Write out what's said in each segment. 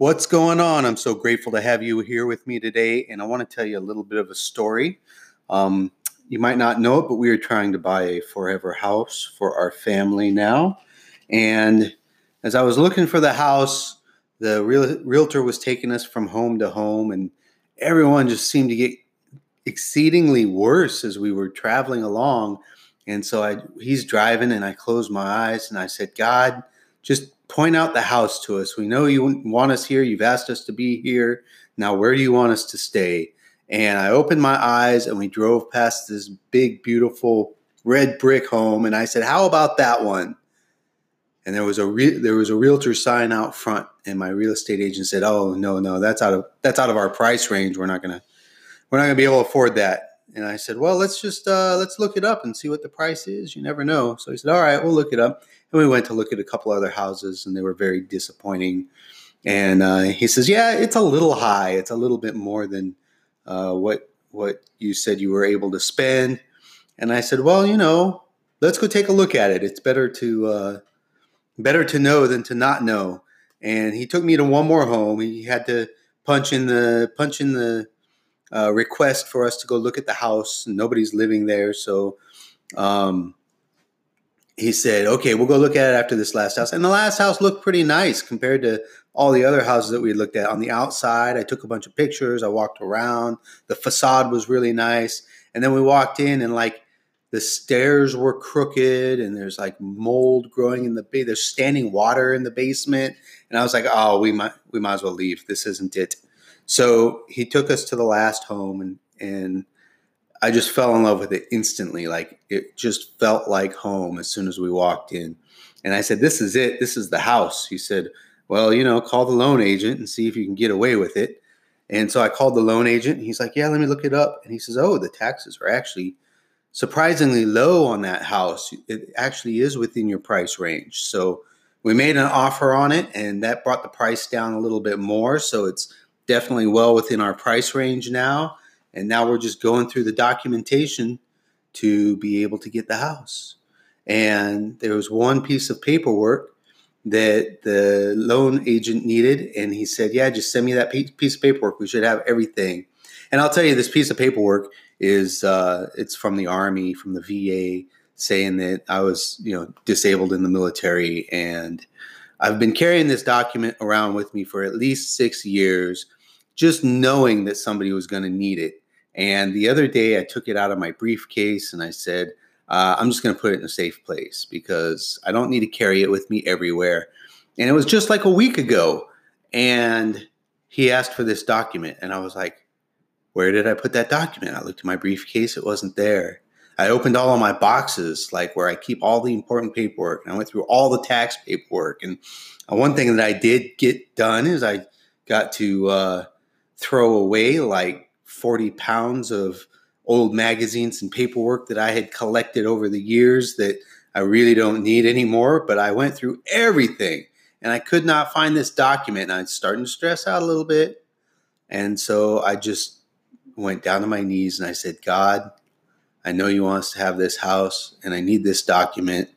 What's going on? I'm so grateful to have you here with me today, and I want to tell you a little bit of a story. Um, you might not know it, but we are trying to buy a forever house for our family now. And as I was looking for the house, the real, realtor was taking us from home to home, and everyone just seemed to get exceedingly worse as we were traveling along. And so I, he's driving, and I closed my eyes and I said, God, just point out the house to us. We know you want us here. You've asked us to be here. Now, where do you want us to stay? And I opened my eyes and we drove past this big, beautiful red brick home. And I said, How about that one? And there was a re- there was a realtor sign out front, and my real estate agent said, "Oh no, no, that's out of that's out of our price range. We're not gonna we're not gonna be able to afford that." And I said, "Well, let's just uh, let's look it up and see what the price is. You never know." So he said, "All right, we'll look it up." And we went to look at a couple other houses, and they were very disappointing. And uh, he says, "Yeah, it's a little high. It's a little bit more than uh, what what you said you were able to spend." And I said, "Well, you know, let's go take a look at it. It's better to uh, better to know than to not know." And he took me to one more home. He had to punch in the punch in the uh, request for us to go look at the house. Nobody's living there, so um, he said, okay, we'll go look at it after this last house. And the last house looked pretty nice compared to all the other houses that we looked at. On the outside, I took a bunch of pictures. I walked around. The facade was really nice. And then we walked in and like the stairs were crooked and there's like mold growing in the bay. There's standing water in the basement. And I was like, oh, we might we might as well leave. This isn't it. So he took us to the last home and and I just fell in love with it instantly. Like it just felt like home as soon as we walked in. And I said, This is it. This is the house. He said, Well, you know, call the loan agent and see if you can get away with it. And so I called the loan agent. And he's like, Yeah, let me look it up. And he says, Oh, the taxes are actually surprisingly low on that house. It actually is within your price range. So we made an offer on it, and that brought the price down a little bit more. So it's definitely well within our price range now. And now we're just going through the documentation to be able to get the house. And there was one piece of paperwork that the loan agent needed. And he said, Yeah, just send me that piece of paperwork. We should have everything. And I'll tell you, this piece of paperwork is uh, it's from the Army, from the VA, saying that I was, you know, disabled in the military. And I've been carrying this document around with me for at least six years, just knowing that somebody was going to need it. And the other day, I took it out of my briefcase and I said, uh, I'm just going to put it in a safe place because I don't need to carry it with me everywhere. And it was just like a week ago. And he asked for this document. And I was like, Where did I put that document? I looked in my briefcase, it wasn't there. I opened all of my boxes, like where I keep all the important paperwork. And I went through all the tax paperwork. And one thing that I did get done is I got to uh, throw away like 40 pounds of old magazines and paperwork that I had collected over the years that I really don't need anymore. But I went through everything and I could not find this document. And I was starting to stress out a little bit. And so I just went down to my knees and I said, God, I know you want us to have this house and I need this document.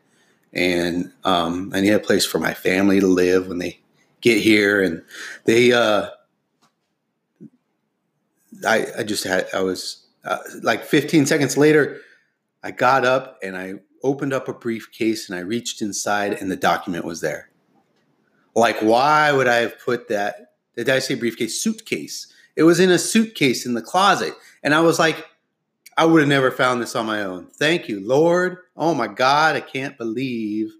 And um, I need a place for my family to live when they get here. And they, uh, I, I just had, I was uh, like 15 seconds later, I got up and I opened up a briefcase and I reached inside and the document was there. Like, why would I have put that? Did I say briefcase? Suitcase. It was in a suitcase in the closet. And I was like, I would have never found this on my own. Thank you, Lord. Oh my God, I can't believe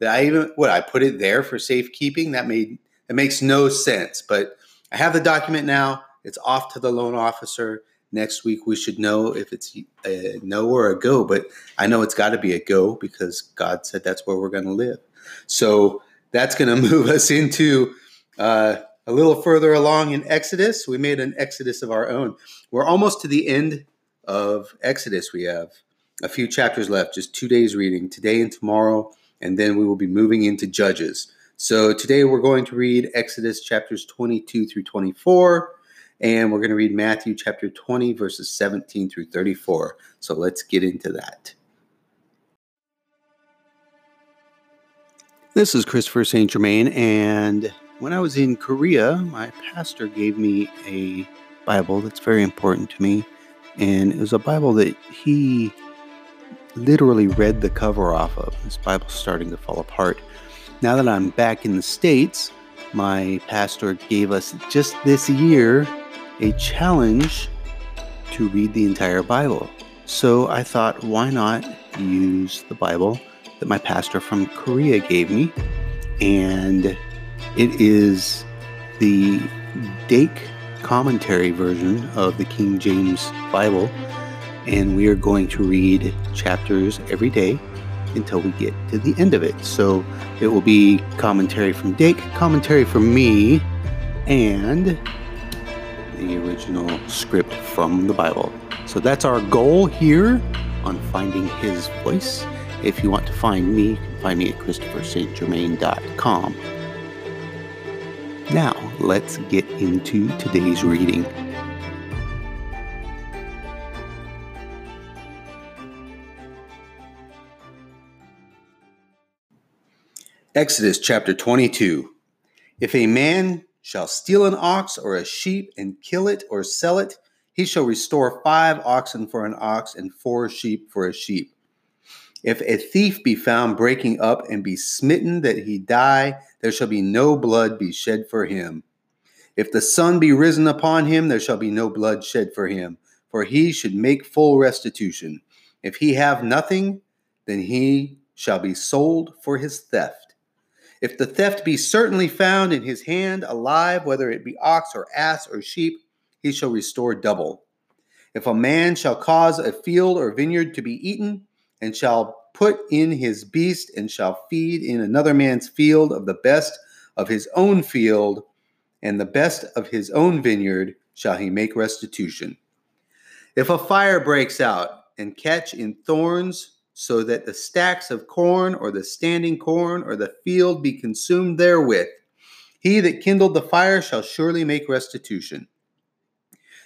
that I even what I put it there for safekeeping. That made it makes no sense. But I have the document now. It's off to the loan officer. Next week, we should know if it's a no or a go, but I know it's got to be a go because God said that's where we're going to live. So that's going to move us into uh, a little further along in Exodus. We made an Exodus of our own. We're almost to the end of Exodus. We have a few chapters left, just two days reading, today and tomorrow, and then we will be moving into Judges. So today we're going to read Exodus chapters 22 through 24 and we're going to read Matthew chapter 20, verses 17 through 34. So let's get into that. This is Christopher St. Germain, and when I was in Korea, my pastor gave me a Bible that's very important to me. And it was a Bible that he literally read the cover off of. This Bible's starting to fall apart. Now that I'm back in the States, my pastor gave us just this year a challenge to read the entire Bible. So I thought, why not use the Bible that my pastor from Korea gave me? And it is the Dake commentary version of the King James Bible. And we are going to read chapters every day until we get to the end of it. So it will be commentary from Dake, commentary from me, and the original script from the Bible. So that's our goal here on finding his voice. If you want to find me, you can find me at christopherstgermain.com. Now, let's get into today's reading. Exodus chapter 22. If a man shall steal an ox or a sheep and kill it or sell it, he shall restore five oxen for an ox and four sheep for a sheep. If a thief be found breaking up and be smitten that he die, there shall be no blood be shed for him. If the sun be risen upon him, there shall be no blood shed for him, for he should make full restitution. If he have nothing, then he shall be sold for his theft. If the theft be certainly found in his hand alive, whether it be ox or ass or sheep, he shall restore double. If a man shall cause a field or vineyard to be eaten, and shall put in his beast, and shall feed in another man's field of the best of his own field, and the best of his own vineyard, shall he make restitution. If a fire breaks out and catch in thorns, so that the stacks of corn or the standing corn or the field be consumed therewith, he that kindled the fire shall surely make restitution.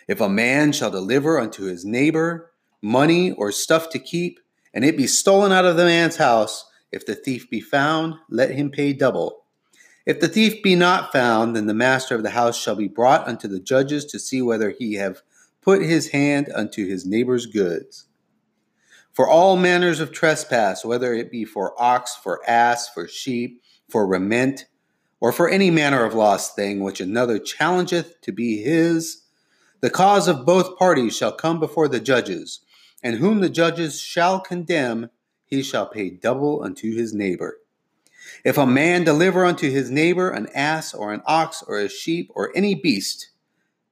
If a man shall deliver unto his neighbor money or stuff to keep, and it be stolen out of the man's house, if the thief be found, let him pay double. If the thief be not found, then the master of the house shall be brought unto the judges to see whether he have put his hand unto his neighbor's goods. For all manners of trespass, whether it be for ox, for ass, for sheep, for raiment, or for any manner of lost thing which another challengeth to be his, the cause of both parties shall come before the judges, and whom the judges shall condemn, he shall pay double unto his neighbor. If a man deliver unto his neighbor an ass or an ox or a sheep or any beast,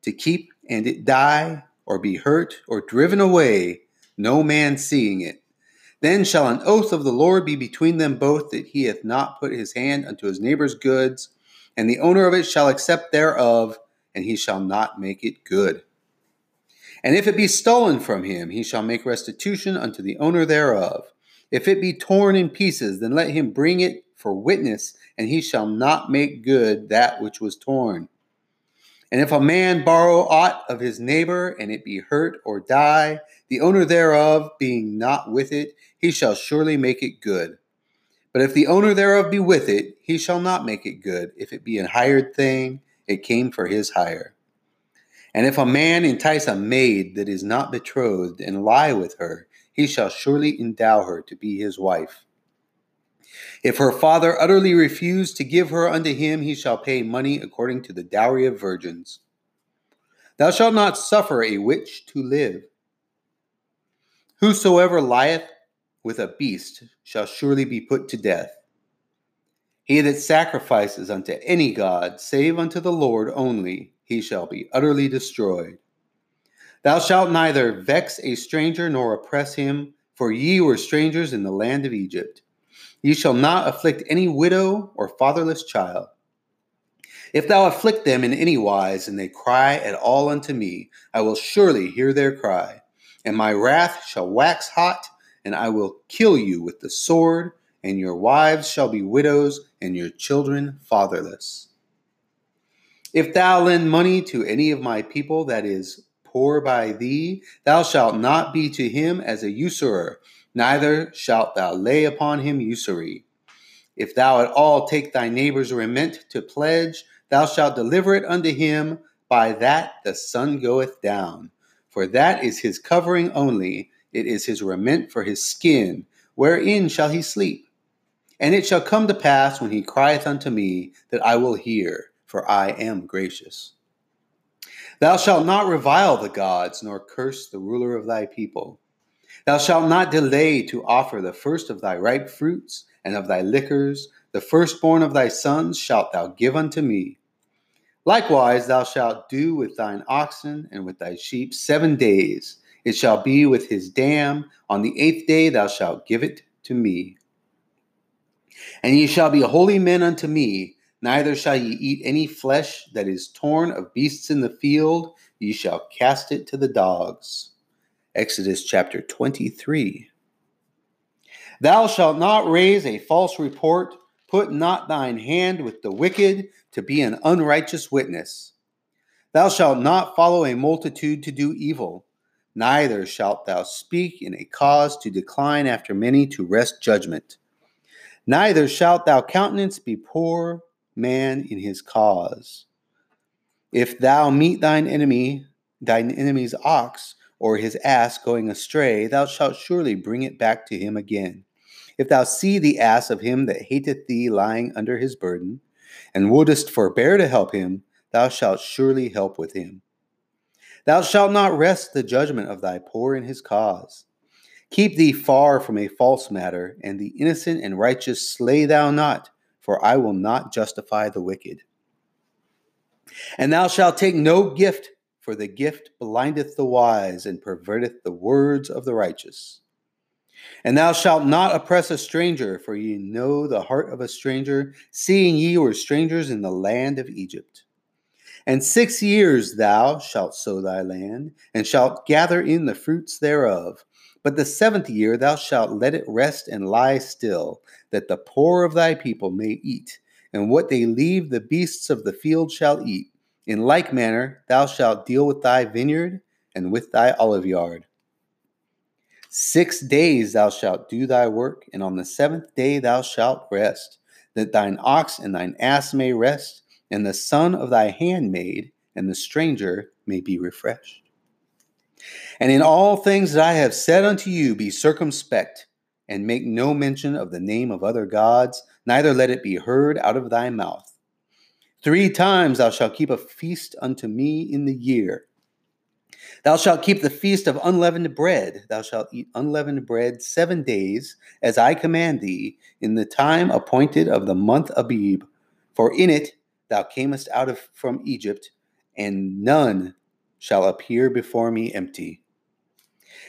to keep and it die, or be hurt, or driven away, no man seeing it, then shall an oath of the Lord be between them both that he hath not put his hand unto his neighbor's goods, and the owner of it shall accept thereof, and he shall not make it good. And if it be stolen from him, he shall make restitution unto the owner thereof. If it be torn in pieces, then let him bring it for witness, and he shall not make good that which was torn. And if a man borrow aught of his neighbor, and it be hurt or die, the owner thereof being not with it, he shall surely make it good. But if the owner thereof be with it, he shall not make it good. If it be an hired thing, it came for his hire. And if a man entice a maid that is not betrothed and lie with her, he shall surely endow her to be his wife. If her father utterly refuse to give her unto him, he shall pay money according to the dowry of virgins. Thou shalt not suffer a witch to live. Whosoever lieth with a beast shall surely be put to death. He that sacrifices unto any god, save unto the Lord only, he shall be utterly destroyed. Thou shalt neither vex a stranger nor oppress him, for ye were strangers in the land of Egypt. Ye shall not afflict any widow or fatherless child. If thou afflict them in any wise, and they cry at all unto me, I will surely hear their cry, and my wrath shall wax hot, and I will kill you with the sword and your wives shall be widows, and your children fatherless. If thou lend money to any of my people that is poor by thee, thou shalt not be to him as a usurer, neither shalt thou lay upon him usury. If thou at all take thy neighbor's raiment to pledge, thou shalt deliver it unto him. By that the sun goeth down. For that is his covering only, it is his raiment for his skin. Wherein shall he sleep? And it shall come to pass when he crieth unto me that I will hear, for I am gracious. Thou shalt not revile the gods, nor curse the ruler of thy people. Thou shalt not delay to offer the first of thy ripe fruits and of thy liquors, the firstborn of thy sons shalt thou give unto me. Likewise, thou shalt do with thine oxen and with thy sheep seven days. It shall be with his dam. On the eighth day thou shalt give it to me. And ye shall be holy men unto me. Neither shall ye eat any flesh that is torn of beasts in the field. Ye shall cast it to the dogs. Exodus chapter 23. Thou shalt not raise a false report. Put not thine hand with the wicked to be an unrighteous witness. Thou shalt not follow a multitude to do evil, neither shalt thou speak in a cause to decline after many to wrest judgment. Neither shalt thou countenance be poor man in his cause. If thou meet thine enemy, thine enemy's ox, or his ass going astray, thou shalt surely bring it back to him again. If thou see the ass of him that hateth thee lying under his burden, and wouldest forbear to help him, thou shalt surely help with him. Thou shalt not wrest the judgment of thy poor in his cause. Keep thee far from a false matter, and the innocent and righteous slay thou not, for I will not justify the wicked. And thou shalt take no gift, for the gift blindeth the wise and perverteth the words of the righteous. And thou shalt not oppress a stranger, for ye know the heart of a stranger, seeing ye were strangers in the land of Egypt. And six years thou shalt sow thy land, and shalt gather in the fruits thereof. But the seventh year thou shalt let it rest and lie still, that the poor of thy people may eat, and what they leave the beasts of the field shall eat. In like manner thou shalt deal with thy vineyard and with thy oliveyard. Six days thou shalt do thy work, and on the seventh day thou shalt rest, that thine ox and thine ass may rest, and the son of thy handmaid and the stranger may be refreshed. And in all things that I have said unto you, be circumspect, and make no mention of the name of other gods, neither let it be heard out of thy mouth. Three times thou shalt keep a feast unto me in the year. Thou shalt keep the feast of unleavened bread. Thou shalt eat unleavened bread seven days, as I command thee, in the time appointed of the month Abib. For in it thou camest out of from Egypt, and none shall appear before me empty.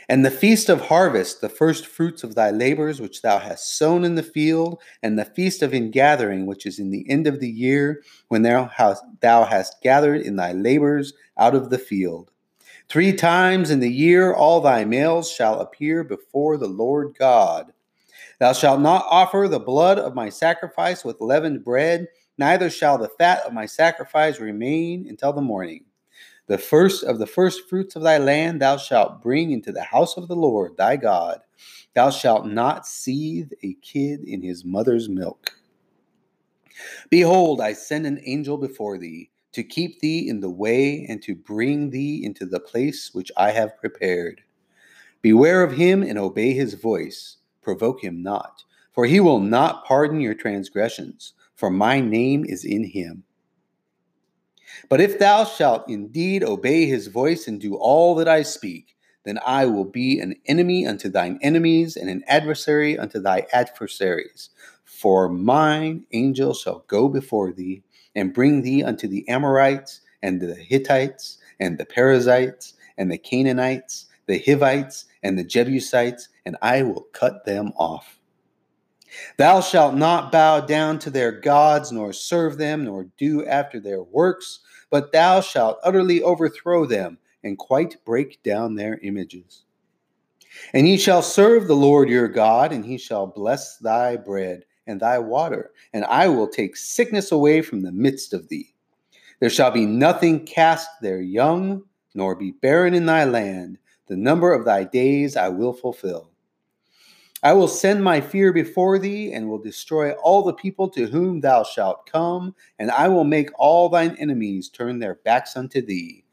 And the feast of harvest, the first fruits of thy labors which thou hast sown in the field, and the feast of ingathering, which is in the end of the year, when thou hast, thou hast gathered in thy labors out of the field. Three times in the year all thy males shall appear before the Lord God. Thou shalt not offer the blood of my sacrifice with leavened bread, neither shall the fat of my sacrifice remain until the morning. The first of the first fruits of thy land thou shalt bring into the house of the Lord thy God. Thou shalt not seethe a kid in his mother's milk. Behold, I send an angel before thee to keep thee in the way and to bring thee into the place which I have prepared. Beware of him and obey his voice. Provoke him not, for he will not pardon your transgressions, for my name is in him. But if thou shalt indeed obey his voice and do all that I speak, then I will be an enemy unto thine enemies and an adversary unto thy adversaries. For mine angel shall go before thee and bring thee unto the Amorites and the Hittites and the Perizzites and the Canaanites, the Hivites and the Jebusites, and I will cut them off. Thou shalt not bow down to their gods, nor serve them, nor do after their works, but thou shalt utterly overthrow them and quite break down their images. And ye shall serve the Lord your God, and he shall bless thy bread and thy water, and I will take sickness away from the midst of thee. There shall be nothing cast their young, nor be barren in thy land. The number of thy days I will fulfill. I will send my fear before thee, and will destroy all the people to whom thou shalt come, and I will make all thine enemies turn their backs unto thee.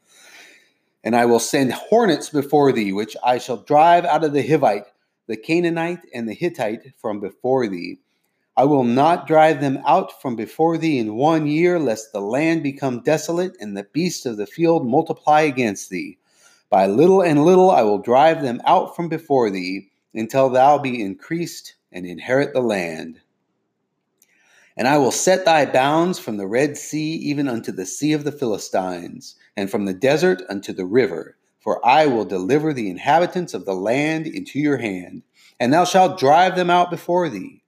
And I will send hornets before thee, which I shall drive out of the Hivite, the Canaanite, and the Hittite from before thee. I will not drive them out from before thee in one year, lest the land become desolate, and the beasts of the field multiply against thee. By little and little I will drive them out from before thee until thou be increased and inherit the land. And I will set thy bounds from the Red Sea even unto the sea of the Philistines, and from the desert unto the river. For I will deliver the inhabitants of the land into your hand, and thou shalt drive them out before thee.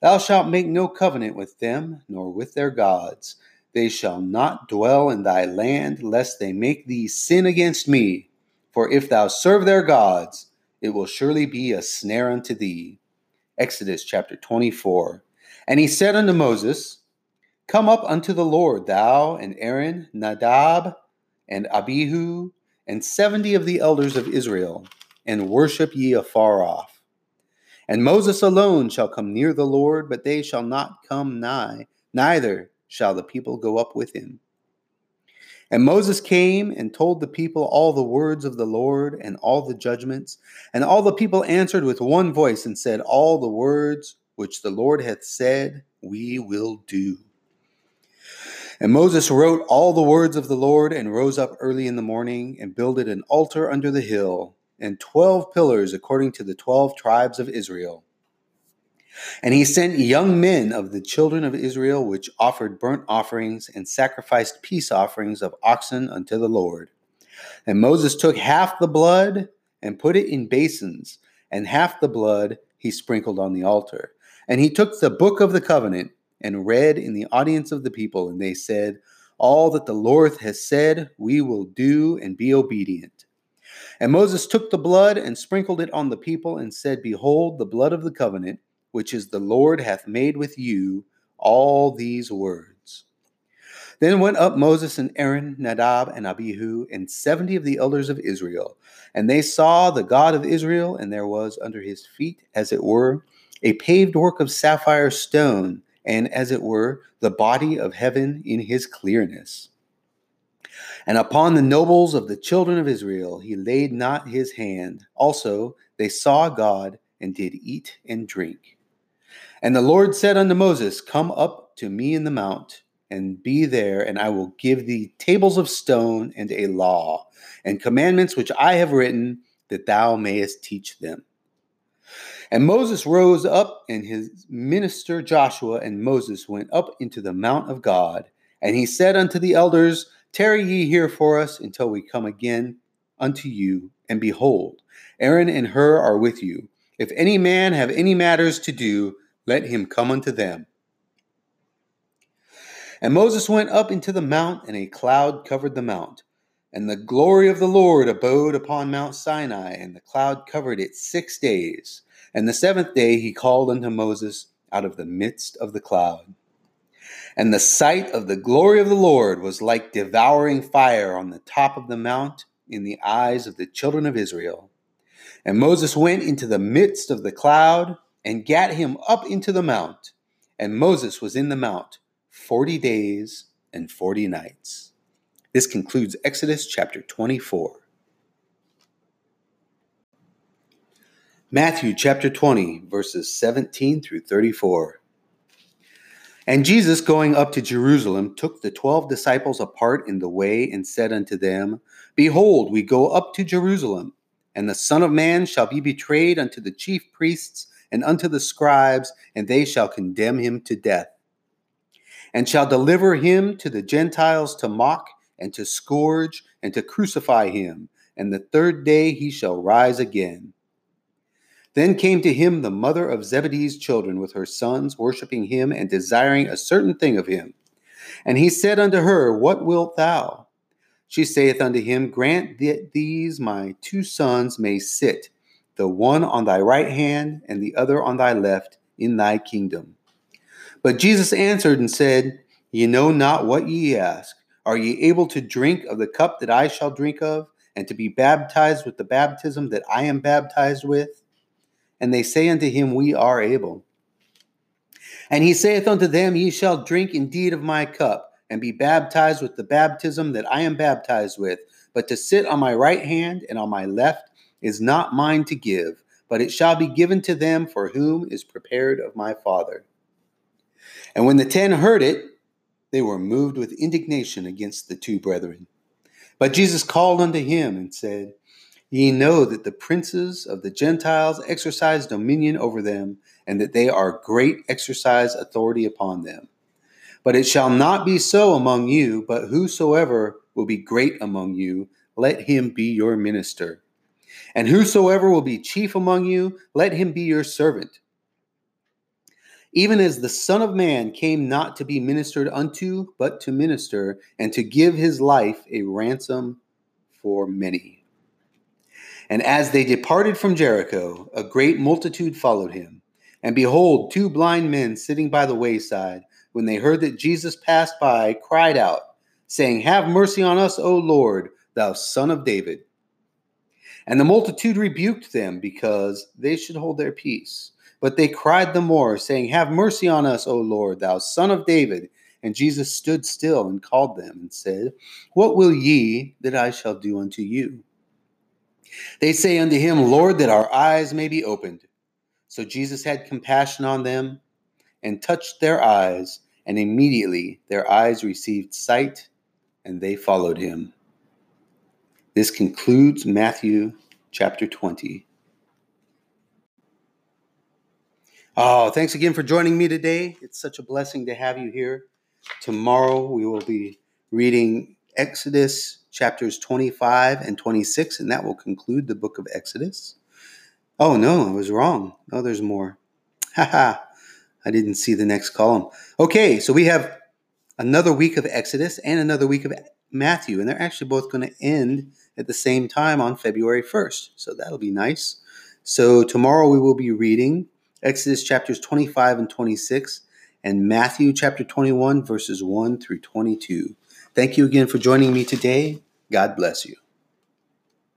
Thou shalt make no covenant with them, nor with their gods. They shall not dwell in thy land, lest they make thee sin against me. For if thou serve their gods, it will surely be a snare unto thee. Exodus chapter 24. And he said unto Moses, Come up unto the Lord, thou and Aaron, Nadab, and Abihu, and seventy of the elders of Israel, and worship ye afar off. And Moses alone shall come near the Lord, but they shall not come nigh, neither shall the people go up with him. And Moses came and told the people all the words of the Lord and all the judgments. And all the people answered with one voice and said, All the words which the Lord hath said, we will do. And Moses wrote all the words of the Lord and rose up early in the morning and builded an altar under the hill and twelve pillars according to the twelve tribes of Israel. And he sent young men of the children of Israel, which offered burnt offerings and sacrificed peace offerings of oxen unto the Lord. And Moses took half the blood and put it in basins, and half the blood he sprinkled on the altar. And he took the book of the covenant and read in the audience of the people, and they said, All that the Lord has said, we will do and be obedient. And Moses took the blood and sprinkled it on the people, and said, Behold, the blood of the covenant which is the Lord hath made with you all these words. Then went up Moses and Aaron, Nadab and Abihu, and seventy of the elders of Israel. And they saw the God of Israel, and there was under his feet, as it were, a paved work of sapphire stone, and as it were, the body of heaven in his clearness. And upon the nobles of the children of Israel he laid not his hand. Also they saw God and did eat and drink. And the Lord said unto Moses, Come up to me in the mount, and be there, and I will give thee tables of stone and a law, and commandments which I have written, that thou mayest teach them. And Moses rose up, and his minister Joshua and Moses went up into the mount of God. And he said unto the elders, Tarry ye here for us until we come again unto you. And behold, Aaron and Hur are with you. If any man have any matters to do, let him come unto them. And Moses went up into the mount, and a cloud covered the mount. And the glory of the Lord abode upon Mount Sinai, and the cloud covered it six days. And the seventh day he called unto Moses out of the midst of the cloud. And the sight of the glory of the Lord was like devouring fire on the top of the mount in the eyes of the children of Israel. And Moses went into the midst of the cloud and gat him up into the mount. And Moses was in the mount forty days and forty nights. This concludes Exodus chapter 24. Matthew chapter 20, verses 17 through 34. And Jesus, going up to Jerusalem, took the twelve disciples apart in the way and said unto them, Behold, we go up to Jerusalem, and the Son of Man shall be betrayed unto the chief priests and unto the scribes, and they shall condemn him to death, and shall deliver him to the Gentiles to mock, and to scourge, and to crucify him, and the third day he shall rise again. Then came to him the mother of Zebedee's children with her sons, worshipping him and desiring a certain thing of him. And he said unto her, What wilt thou? She saith unto him, Grant that these my two sons may sit the one on thy right hand and the other on thy left in thy kingdom. But Jesus answered and said, Ye know not what ye ask. Are ye able to drink of the cup that I shall drink of, and to be baptized with the baptism that I am baptized with? And they say unto him, We are able. And he saith unto them, Ye shall drink indeed of my cup, and be baptized with the baptism that I am baptized with. But to sit on my right hand and on my left is not mine to give, but it shall be given to them for whom is prepared of my Father. And when the ten heard it, they were moved with indignation against the two brethren. But Jesus called unto him and said, Ye know that the princes of the Gentiles exercise dominion over them, and that they are great exercise authority upon them. But it shall not be so among you, but whosoever will be great among you, let him be your minister. And whosoever will be chief among you, let him be your servant. Even as the Son of Man came not to be ministered unto, but to minister, and to give his life a ransom for many. And as they departed from Jericho, a great multitude followed him. And behold, two blind men sitting by the wayside, when they heard that Jesus passed by, cried out, saying, Have mercy on us, O Lord, thou Son of David. And the multitude rebuked them because they should hold their peace. But they cried the more, saying, Have mercy on us, O Lord, thou Son of David. And Jesus stood still and called them and said, What will ye that I shall do unto you? They say unto him, Lord, that our eyes may be opened. So Jesus had compassion on them and touched their eyes, and immediately their eyes received sight, and they followed him. This concludes Matthew chapter 20. Oh, thanks again for joining me today. It's such a blessing to have you here. Tomorrow we will be reading Exodus chapters 25 and 26, and that will conclude the book of Exodus. Oh, no, I was wrong. No, there's more. Haha, I didn't see the next column. Okay, so we have another week of Exodus and another week of Matthew, and they're actually both going to end at the same time on February 1st. So that'll be nice. So tomorrow we will be reading Exodus chapters 25 and 26 and Matthew chapter 21, verses 1 through 22. Thank you again for joining me today. God bless you.